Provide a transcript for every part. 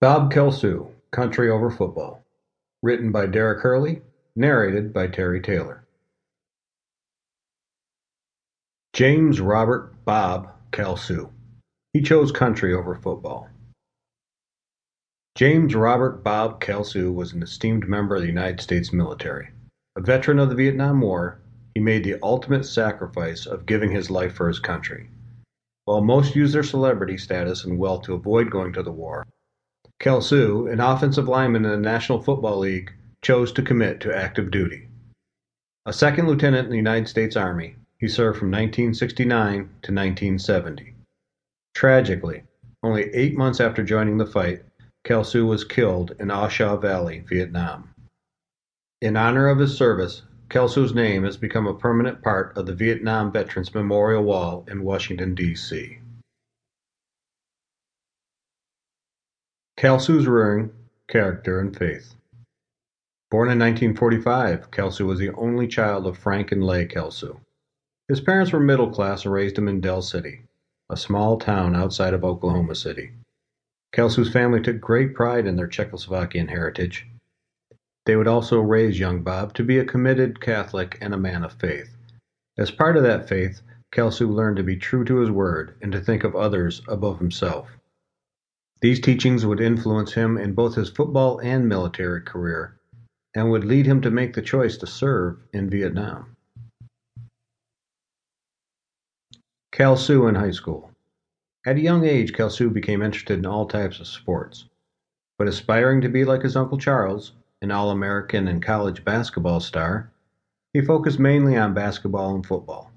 Bob Kalsu, Country Over Football. Written by Derek Hurley, narrated by Terry Taylor. James Robert Bob Kalsu. He chose country over football. James Robert Bob Kalsu was an esteemed member of the United States military. A veteran of the Vietnam War, he made the ultimate sacrifice of giving his life for his country. While most use their celebrity status and wealth to avoid going to the war, Kalsu, an offensive lineman in the National Football League, chose to commit to active duty. A second lieutenant in the United States Army, he served from 1969 to 1970. Tragically, only eight months after joining the fight, Kalsu was killed in A-Shau Valley, Vietnam. In honor of his service, Kalsu's name has become a permanent part of the Vietnam Veterans Memorial Wall in Washington, D.C. Kalsu's rearing, character, and faith. Born in 1945, Kalsu was the only child of Frank and Leigh Kalsu. His parents were middle class and raised him in Del City, a small town outside of Oklahoma City. Kalsu's family took great pride in their Czechoslovakian heritage. They would also raise young Bob to be a committed Catholic and a man of faith. As part of that faith, Kalsu learned to be true to his word and to think of others above himself. These teachings would influence him in both his football and military career, and would lead him to make the choice to serve in Vietnam. Kalsu in high school. At a young age, Kalsu became interested in all types of sports. But aspiring to be like his uncle Charles, an All American and college basketball star, he focused mainly on basketball and football.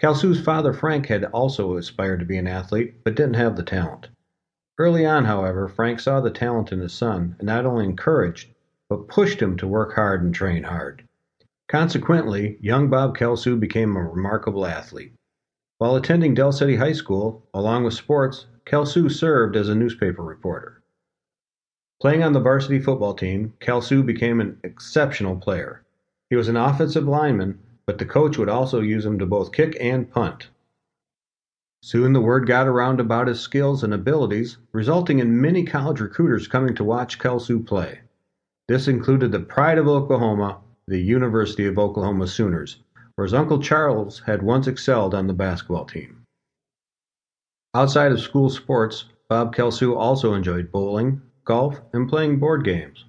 Kalsu's father Frank had also aspired to be an athlete, but didn't have the talent. Early on, however, Frank saw the talent in his son and not only encouraged, but pushed him to work hard and train hard. Consequently, young Bob Kalsu became a remarkable athlete. While attending Del City High School, along with sports, Kalsu served as a newspaper reporter. Playing on the varsity football team, Kalsu became an exceptional player. He was an offensive lineman, but the coach would also use him to both kick and punt. Soon the word got around about his skills and abilities, resulting in many college recruiters coming to watch Kalsu play. This included the pride of Oklahoma, the University of Oklahoma Sooners, where his Uncle Charles had once excelled on the basketball team. Outside of school sports, Bob Kalsu also enjoyed bowling, golf, and playing board games.